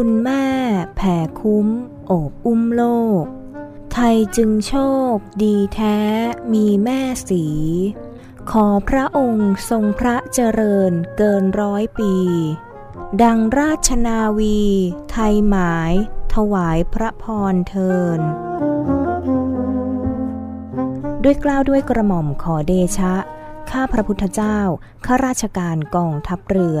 คุณแม่แผ่คุ้ม โอบอุ้มโลก ไทยจึงโชค ดีแท้มีแม่สี ขอพระองค์ทรงพระเจริญเกินร้อยปี ดังราชนาวี ไทยหมาย ถวายพระพรเทินด้วยกล้าวด้วยกระหม่อมขอเดชะ ข้าพระพุทธเจ้า ข้าราชการกองทัพเรือ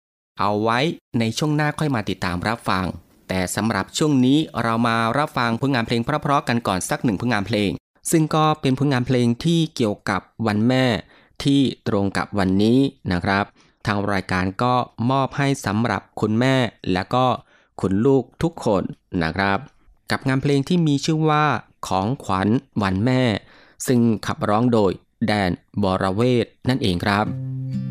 เอาไว้ในช่วงหน้าค่อยมาติดตามรับฟัง แต่สำหรับช่วงนี้เรามารับฟังผลงานเพลงเพราะๆกันก่อนสักหนึ่งผลงานเพลง ซึ่งก็เป็นผลงานเพลงที่เกี่ยวกับวันแม่ ที่ตรงกับวันนี้นะครับ ทางรายการก็มอบให้สำหรับคุณแม่และก็คุณลูกทุกคนนะครับ กับงานเพลงที่มีชื่อว่าของขวัญวันแม่ ซึ่งขับร้องโดยแดนบรเวทนั่นเองครับ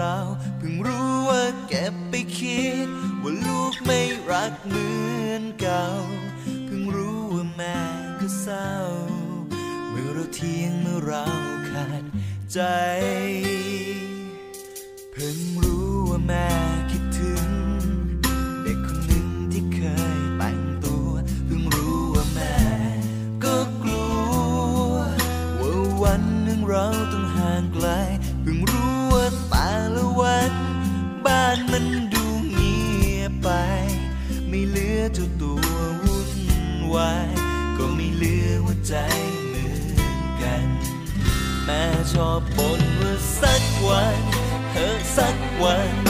ราวเพิ่งรู้ว่าเก็บไปคิด ว่าลูกไม่รักเหมือนเก่า เพิ่งรู้ว่าแม่ก็เศร้า เมื่อเราเทียงเมื่อเราขาดใจ จเหมือนกัน แม่ชอบบ่นว่าสักวันเธอสักวัน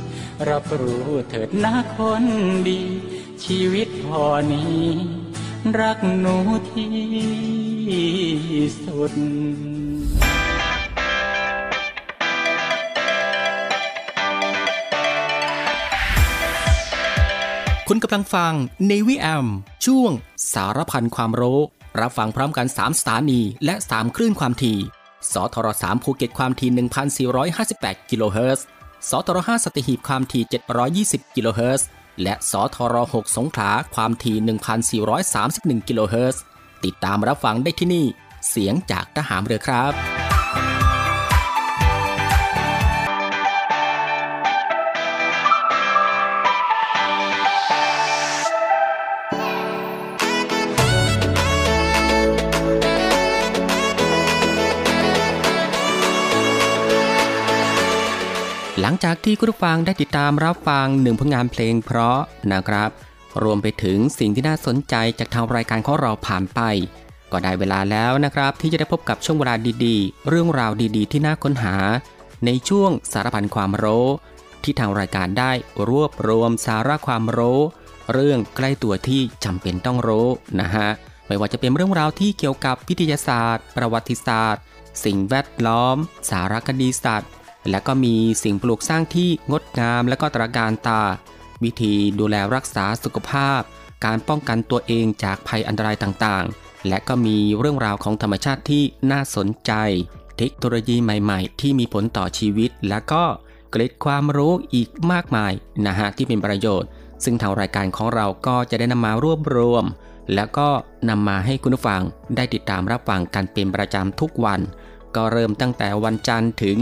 รับรู้เถิดนะคนดี ชีวิตพอนี้ รักหนูที่สุดคุณกำลังฟังในวิแอมช่วงสารพันความรู้ รับฟังพร้อมกัน 3 สถานี และ 3 คลื่นความถี่ สทร3ภูเก็ตความถี่ 1,458 กิโลเฮิรตซ์ สทร5สัตหีบความถี่ 720 กิโลเฮิรตซ์ และสทร6สงขลาความถี่ 1,431 กิโลเฮิรตซ์ ติดตามรับฟังได้ที่นี่ เสียงจากทหารเรือครับ หลังจากที่คุณผู้ฟังได้ติดตามรับฟังหนึ่งผลงานเพลงเพราะนะครับ รวมไปถึงสิ่งที่น่าสนใจจากทางรายการของเราผ่านไป ก็ได้เวลาแล้วนะครับ ที่จะได้พบกับช่วงเวลาดีๆ เรื่องราวดีๆ ที่น่าค้นหา ในช่วงสารพันความรู้ที่ทางรายการได้รวบรวมสาระความรู้ เรื่องใกล้ตัวที่จำเป็นต้องรู้นะฮะไม่ว่าจะเป็นเรื่องราวที่เกี่ยวกับวิทยาศาสตร์ ประวัติศาสตร์ สิ่งแวดล้อม สารคดีสัตว์ และก็มีสิ่งปลูกสร้างที่งดงามและก็ตระการตา วิธีดูแลรักษาสุขภาพ การป้องกันตัวเองจากภัยอันตรายต่างๆ และก็มีเรื่องราวของธรรมชาติที่น่าสนใจ เทคโนโลยีใหม่ๆ ที่มีผลต่อชีวิต และก็เกร็ดความรู้อีกมากมายนะฮะที่เป็นประโยชน์ ซึ่งทางรายการของเราก็จะได้นำมารวบรวม แล้วก็นำมาให้คุณผู้ฟังได้ติดตามรับฟังกันเป็นประจำทุกวัน ก็เริ่มตั้งแต่วันจันทร์ถึง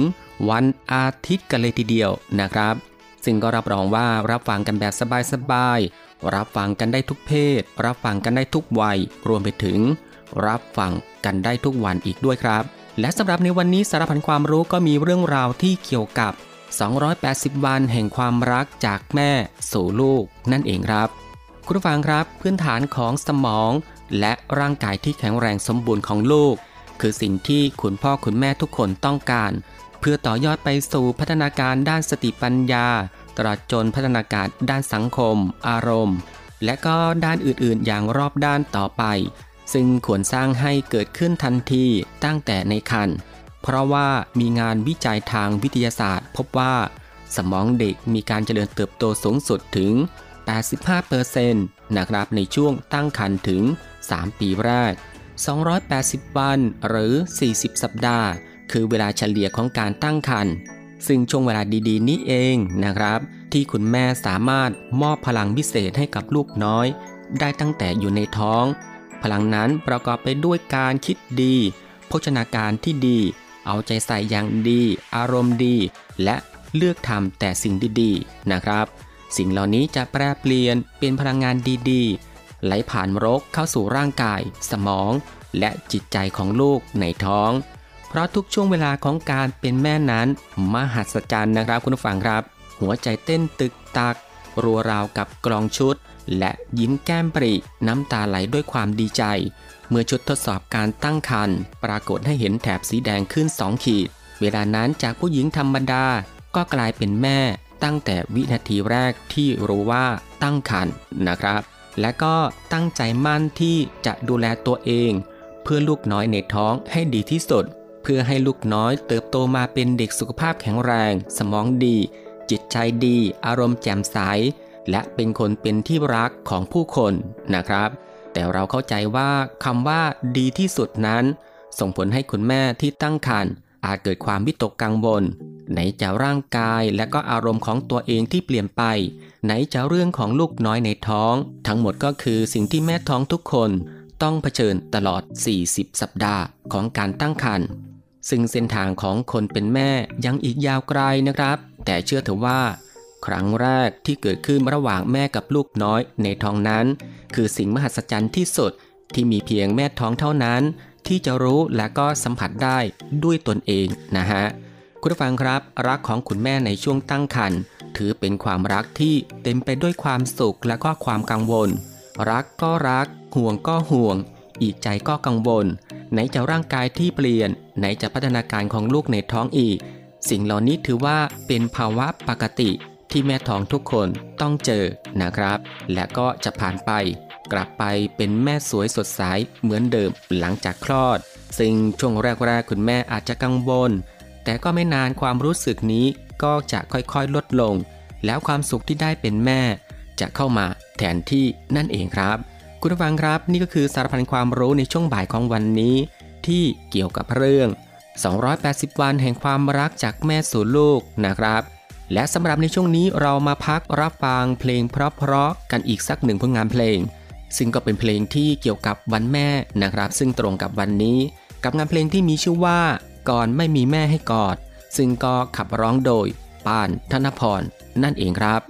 วันอาทิตย์กันเลยทีเดียวนะครับ ซึ่งก็รับรองว่ารับฟังกันแบบสบายๆ รับฟังกันได้ทุกเพศ รับฟังกันได้ทุกวัย รวมไปถึง รับฟังกันได้ทุกวันอีกด้วยครับ และสำหรับในวันนี้สารพันความรู้ก็มีเรื่องราวที่เกี่ยวกับ 280 วันแห่งความรักจากแม่สู่ลูกนั่นเองครับ คุณฟังครับพื้นฐานของสมอง และร่างกายที่แข็งแรงสมบูรณ์ของลูก คือสิ่งที่คุณพ่อคุณแม่ทุกคนต้องการ เพื่อต่อยอดไปสู่พัฒนาการด้านสติปัญญา ตลอดจนพัฒนาการด้านสังคม อารมณ์ และก็ด้านอื่นๆ อย่างรอบด้านต่อไป ซึ่งควรสร้างให้เกิดขึ้นทันทีตั้งแต่ในครรภ์เพราะว่ามีงานวิจัยทางวิทยาศาสตร์ พบว่า สมองเด็กมีการเจริญเติบโตสูงสุดถึง 85%นะครับในช่วงตั้งครรภ์ถึง 3 ปีแรก 280 วันหรือ 40 สัปดาห์ คือเวลาเฉลี่ยของการตั้งครรภ์ซึ่งช่วงเวลาดีๆ นี้เองนะครับ ที่คุณแม่สามารถมอบพลังพิเศษให้กับลูกน้อย ได้ตั้งแต่อยู่ในท้อง พลังนั้นประกอบไปด้วยการคิดดี โภชนาการที่ดี เอาใจใส่อย่างดี อารมณ์ดี และเลือกทำแต่สิ่งดีๆนะครับ สิ่งเหล่านี้จะแปรเปลี่ยนเป็นพลังงานดีๆ ไหลผ่านรกเข้าสู่ร่างกาย สมอง และจิตใจของลูกในท้อง เพราะทุกช่วงเวลาของการเป็นแม่นั้น มหัศจรรย์นะครับคุณผู้ฟังครับ หัวใจเต้นตึกตัก รัวราวกับกลองชุด และยิ้มแก้มปริน้ำตาไหลด้วยความดีใจ เมื่อชุดทดสอบการตั้งครรภ์ปรากฏให้เห็นแถบสีแดงขึ้นสองขีด เวลานั้นจากผู้หญิงธรรมดา ก็กลายเป็นแม่ตั้งแต่วินาทีแรกที่รู้ว่าตั้งครรภ์นะครับ และก็ตั้งใจมั่นที่จะดูแลตัวเอง เพื่อลูกน้อยในท้องให้ดีที่สุด เพื่อให้ลูกน้อยเติบโตมาเป็นเด็กสุขภาพแข็งแรง สมองดี จิตใจดี อารมณ์แจ่มใส และเป็นคนเป็นที่รักของผู้คนนะครับ แต่เราเข้าใจว่าคำว่าดีที่สุดนั้น ส่งผลให้คุณแม่ที่ตั้งครรภ์อาจเกิดความวิตกกังวลไหนจะร่างกายและก็อารมณ์ของตัวเองที่เปลี่ยนไป ไหนจะเรื่องของลูกน้อยในท้อง ทั้งหมดก็คือสิ่งที่แม่ท้องทุกคน ต้องเผชิญตลอด 40 สัปดาห์ของการตั้งครรภ์ ซึ่งเส้นทางของคนเป็นแม่ยังอีกยาวไกลนะครับ แต่เชื่อเถอะว่า ครั้งแรกที่เกิดขึ้นระหว่างแม่กับลูกน้อยในท้องนั้น คือสิ่งมหัศจรรย์ที่สุดที่มีเพียงแม่ท้องเท่านั้น ที่จะรู้และก็สัมผัสได้ด้วยตนเองนะฮะคุณผู้ฟังครับรักของคุณแม่ในช่วงตั้งครรภ์ถือเป็นความรักที่เต็มไปด้วยความสุขและก็ความกังวล รักก็รัก ห่วงก็ห่วง อีกใจก็กังวล ไหนจะร่างกายที่เปลี่ยน ไหนจะพัฒนาการของลูกในท้องอีก สิ่งเหล่านี้ถือว่าเป็นภาวะปกติที่แม่ท้องทุกคนต้องเจอนะครับ และก็จะผ่านไป กลับไปเป็นแม่สวยสดใสเหมือนเดิมหลังจากคลอด ซึ่งช่วงแรกๆคุณแม่อาจจะกังวล แต่ก็ไม่นานความรู้สึกนี้ก็จะค่อยๆลดลง แล้วความสุขที่ได้เป็นแม่ จะเข้ามาแทนที่นั่นเองครับ คุณผู้ฟังครับนี่ก็คือสารพันความรู้ในช่วงบ่ายของวันนี้ ที่เกี่ยวกับเรื่อง 280 วันแห่งความรักจากแม่สู่ลูกนะครับ และสำหรับในช่วงนี้เรามาพักรับฟังเพลงเพราะๆกันอีกสักหนึ่งผลงานเพลง ซึ่งก็เป็นเพลงที่เกี่ยวกับวันแม่นะครับ ซึ่งตรงกับวันนี้ กับงานเพลงที่มีชื่อว่าก่อนไม่มีแม่ให้กอด ซึ่งก็ขับร้องโดยปานธนพรนั่นเองครับ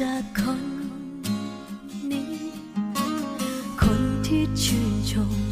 จากคนนี้ คนที่ชื่นชม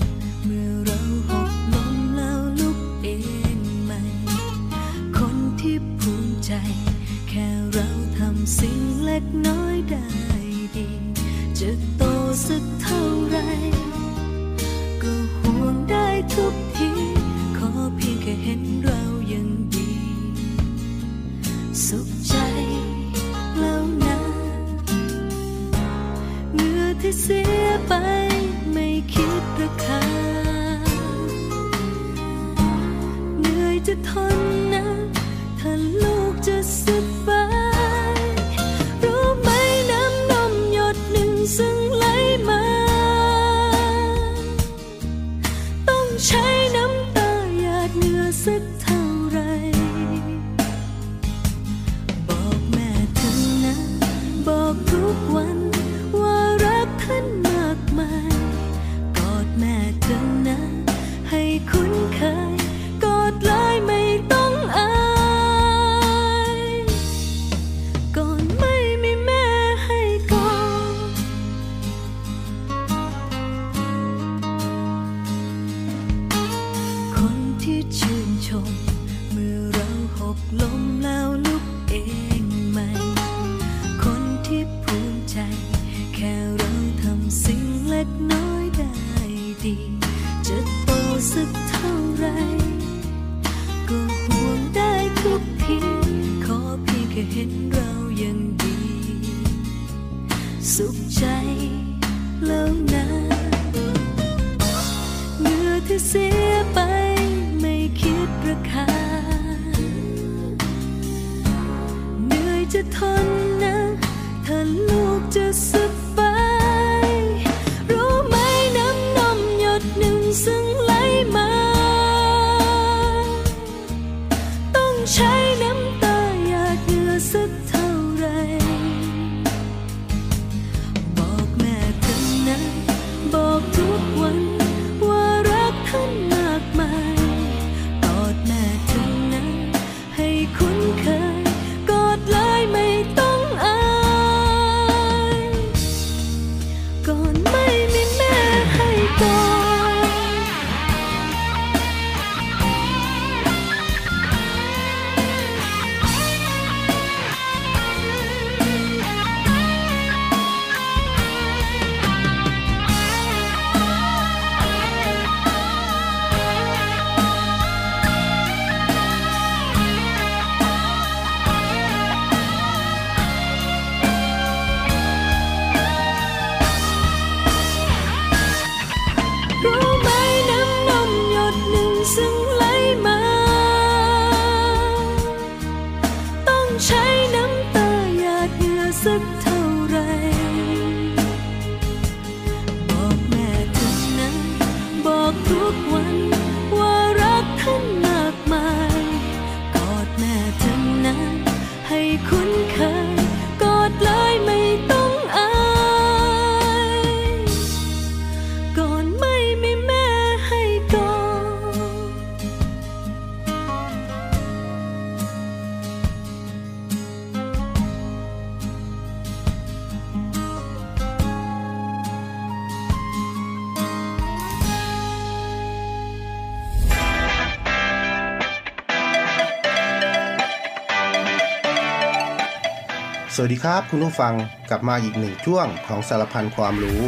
สวัสดีครับ คุณผู้ฟังกลับมาอีกหนึ่งช่วงของสารพันความรู้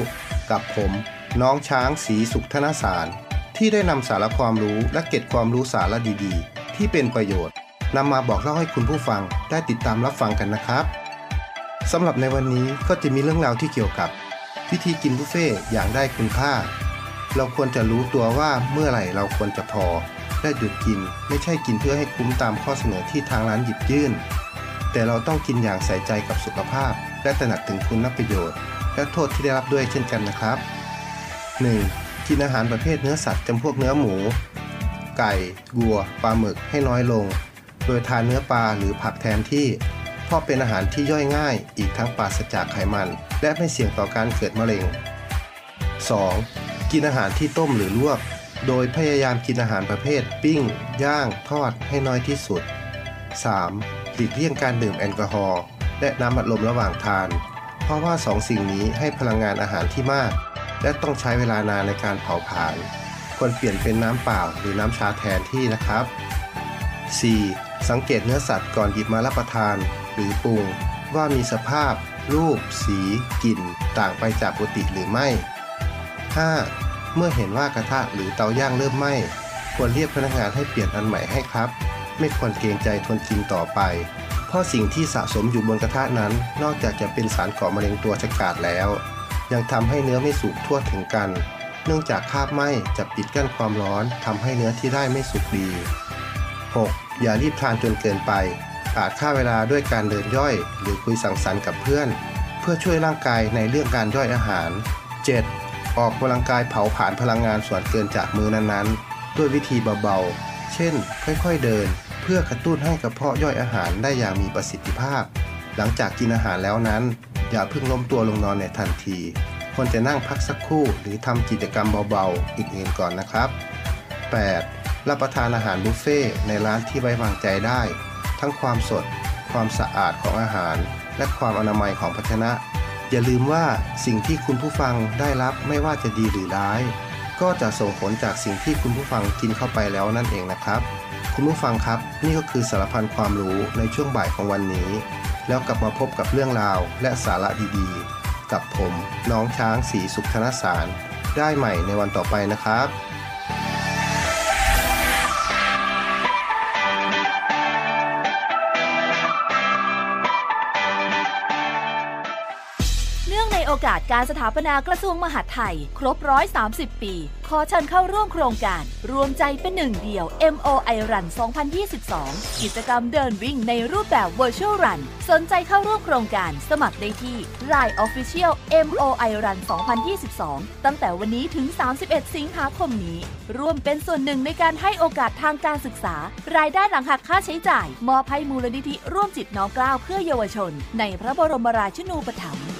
กับผมน้องช้างสีสุขธนสาร ที่ได้นำสาระความรู้และเก็บความรู้สาระดีๆ ที่เป็นประโยชน์นำมาบอกเล่าให้คุณผู้ฟังได้ติดตามรับฟังกันนะครับสำหรับในวันนี้ก็จะมีเรื่องราวที่เกี่ยวกับ วิธีกินบุฟเฟ่อย่างได้คุณค่า เราควรจะรู้ตัวว่าเมื่อไหร่เราควรจะพอและหยุดกินไม่ใช่กินเพื่อให้คุ้มตามข้อเสนอที่ทางร้านหยิบยื่น แต่เราต้องกินอย่างใส่ใจกับสุขภาพ และตระหนักถึงคุณประโยชน์ และโทษที่ได้รับด้วยเช่นกันนะครับ 1. กินอาหารประเภทเนื้อสัตว์จำพวกเนื้อหมู ไก่วัวปลาหมึกให้น้อยลง โดยทานเนื้อปลาหรือผักแทนที่เพราะเป็นอาหารที่ย่อยง่าย อีกทั้งปราศจากไขมัน และไม่เสี่ยงต่อการเกิดมะเร็ง 2. กินอาหารที่ต้มหรือลวก โดยพยายามกินอาหารประเภท ปิ้ง ย่าง ทอดให้น้อยที่สุด 3. หลีกเลี่ยงการดื่มแอลกอฮอล์และน้ำอัดลมระหว่างทาน เพราะว่าสองสิ่งนี้ให้พลังงานอาหารที่มาก และต้องใช้เวลานานในการเผาผลาญควรเปลี่ยนเป็นน้ำเปล่าหรือน้ำชาแทนที่นะครับ 4. สังเกตเนื้อสัตว์ก่อนหยิบมารับประทาน หรือปรุง ว่ามีสภาพ รูป สี กลิ่น ต่างไปจากปกติหรือไม่ 5. เมื่อเห็นว่ากระทะหรือเตาย่างเริ่มไหม้ควรเรียกพนักงานให้เปลี่ยนอันใหม่ให้ครับ ไม่ควรเกรงใจทนกินต่อไป เพราะสิ่งที่สะสมอยู่บนกระทะนั้น นอกจากจะเป็นสารก่อมะเร็งตัวฉกาจแล้ว ยังทำให้เนื้อไม่สุกทั่วถึงกัน เนื่องจากคาบไหม้จะปิดกั้นความร้อนทำให้เนื้อที่ได้ไม่สุกดี 6. อย่ารีบทานจนเกินไป อาจฆ่าเวลาด้วยการเดินย่อย หรือคุยสังสรรค์กับเพื่อน เพื่อช่วยร่างกายในเรื่องการย่อยอาหาร 7. ออกกำลังกายเผาผลาญพลังงานส่วนเกินจากมือนั้นๆ ด้วยวิธีเบาๆ เช่น ค่อยๆเดิน พื่อกระตุ้นให้กระเพาะย่อยอาหารได้อย่างมีประสิทธิภาพ หลังจากกินอาหารแล้วนั้น อย่าเพิ่งล้มตัวลงนอนในทันที ควรจะนั่งพักสักครู่หรือทำกิจกรรมเบาๆอื่นๆก่อนนะครับ 8. รับประทานอาหารบุฟเฟ่ในร้านที่ไว้วางใจได้ ทั้งความสด ความสะอาดของอาหาร และความอนามัยของภาชนะ อย่าลืมว่าสิ่งที่คุณผู้ฟังได้รับไม่ว่าจะดีหรือร้าย ก็จะส่งผลจากสิ่งที่คุณผู้ฟังกินเข้าไปแล้วนั่นเองนะครับ คุณผู้ฟังครับ นี่ก็คือสารพันความรู้ในช่วงบ่ายของวันนี้ แล้วกลับมาพบกับเรื่องราวและสาระดีๆ กับผม น้องช้างสีสุขธนสาร ได้ใหม่ในวันต่อไปนะครับ อกาสการสถาปนากระทรวงมหาดไทย ครบ 130 ปี ขอเชิญเข้าร่วมโครงการ รวมใจเป็นหนึ่งเดียว MOI Run 2022 กิจกรรมเดินวิ่งในรูปแบบ Virtual Run สนใจเข้าร่วมโครงการสมัครได้ที่ Line Official MOI Run 2022 ตั้งแต่วันนี้ถึง 31 สิงหาคมนี้ ร่วมเป็นส่วนหนึ่งในการให้โอกาสทางการศึกษา รายได้หลังหักค่าใช้จ่าย มอบให้มูลนิธิร่วมจิตน้อมกล้าเพื่อเยาวชน ในพระบรมราชินูปถัมภ์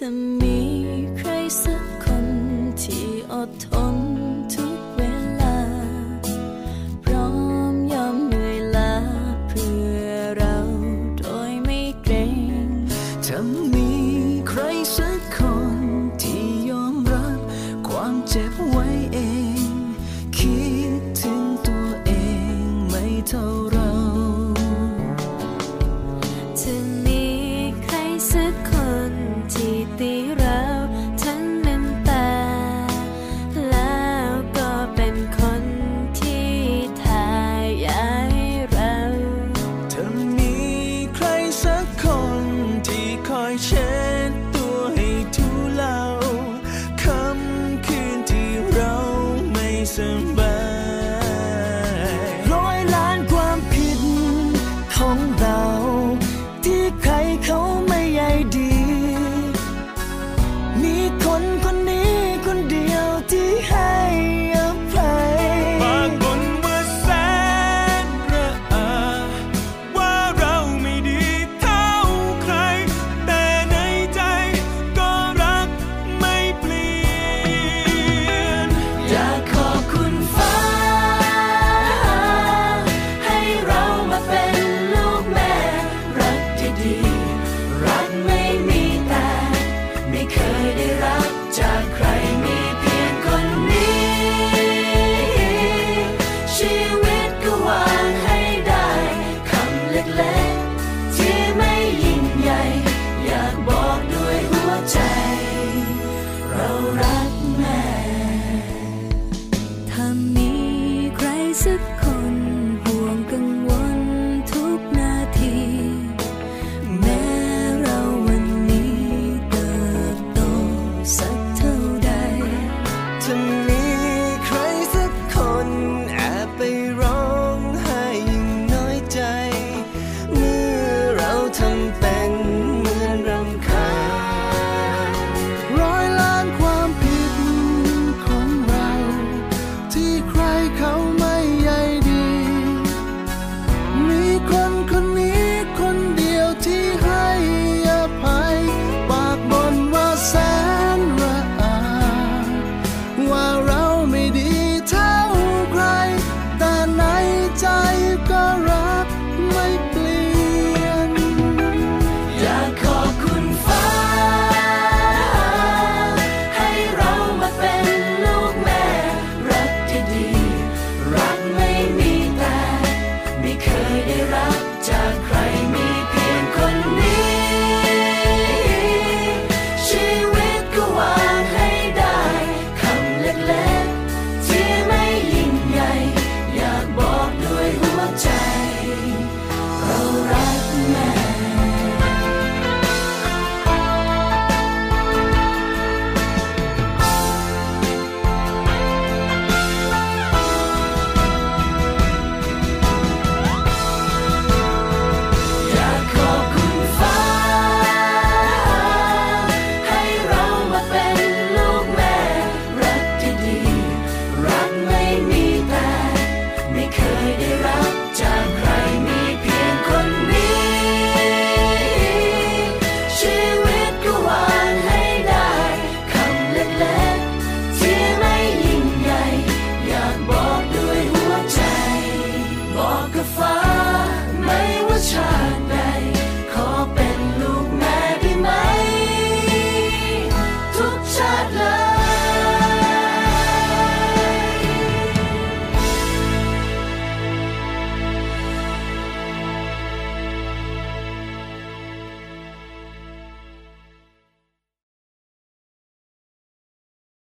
จะ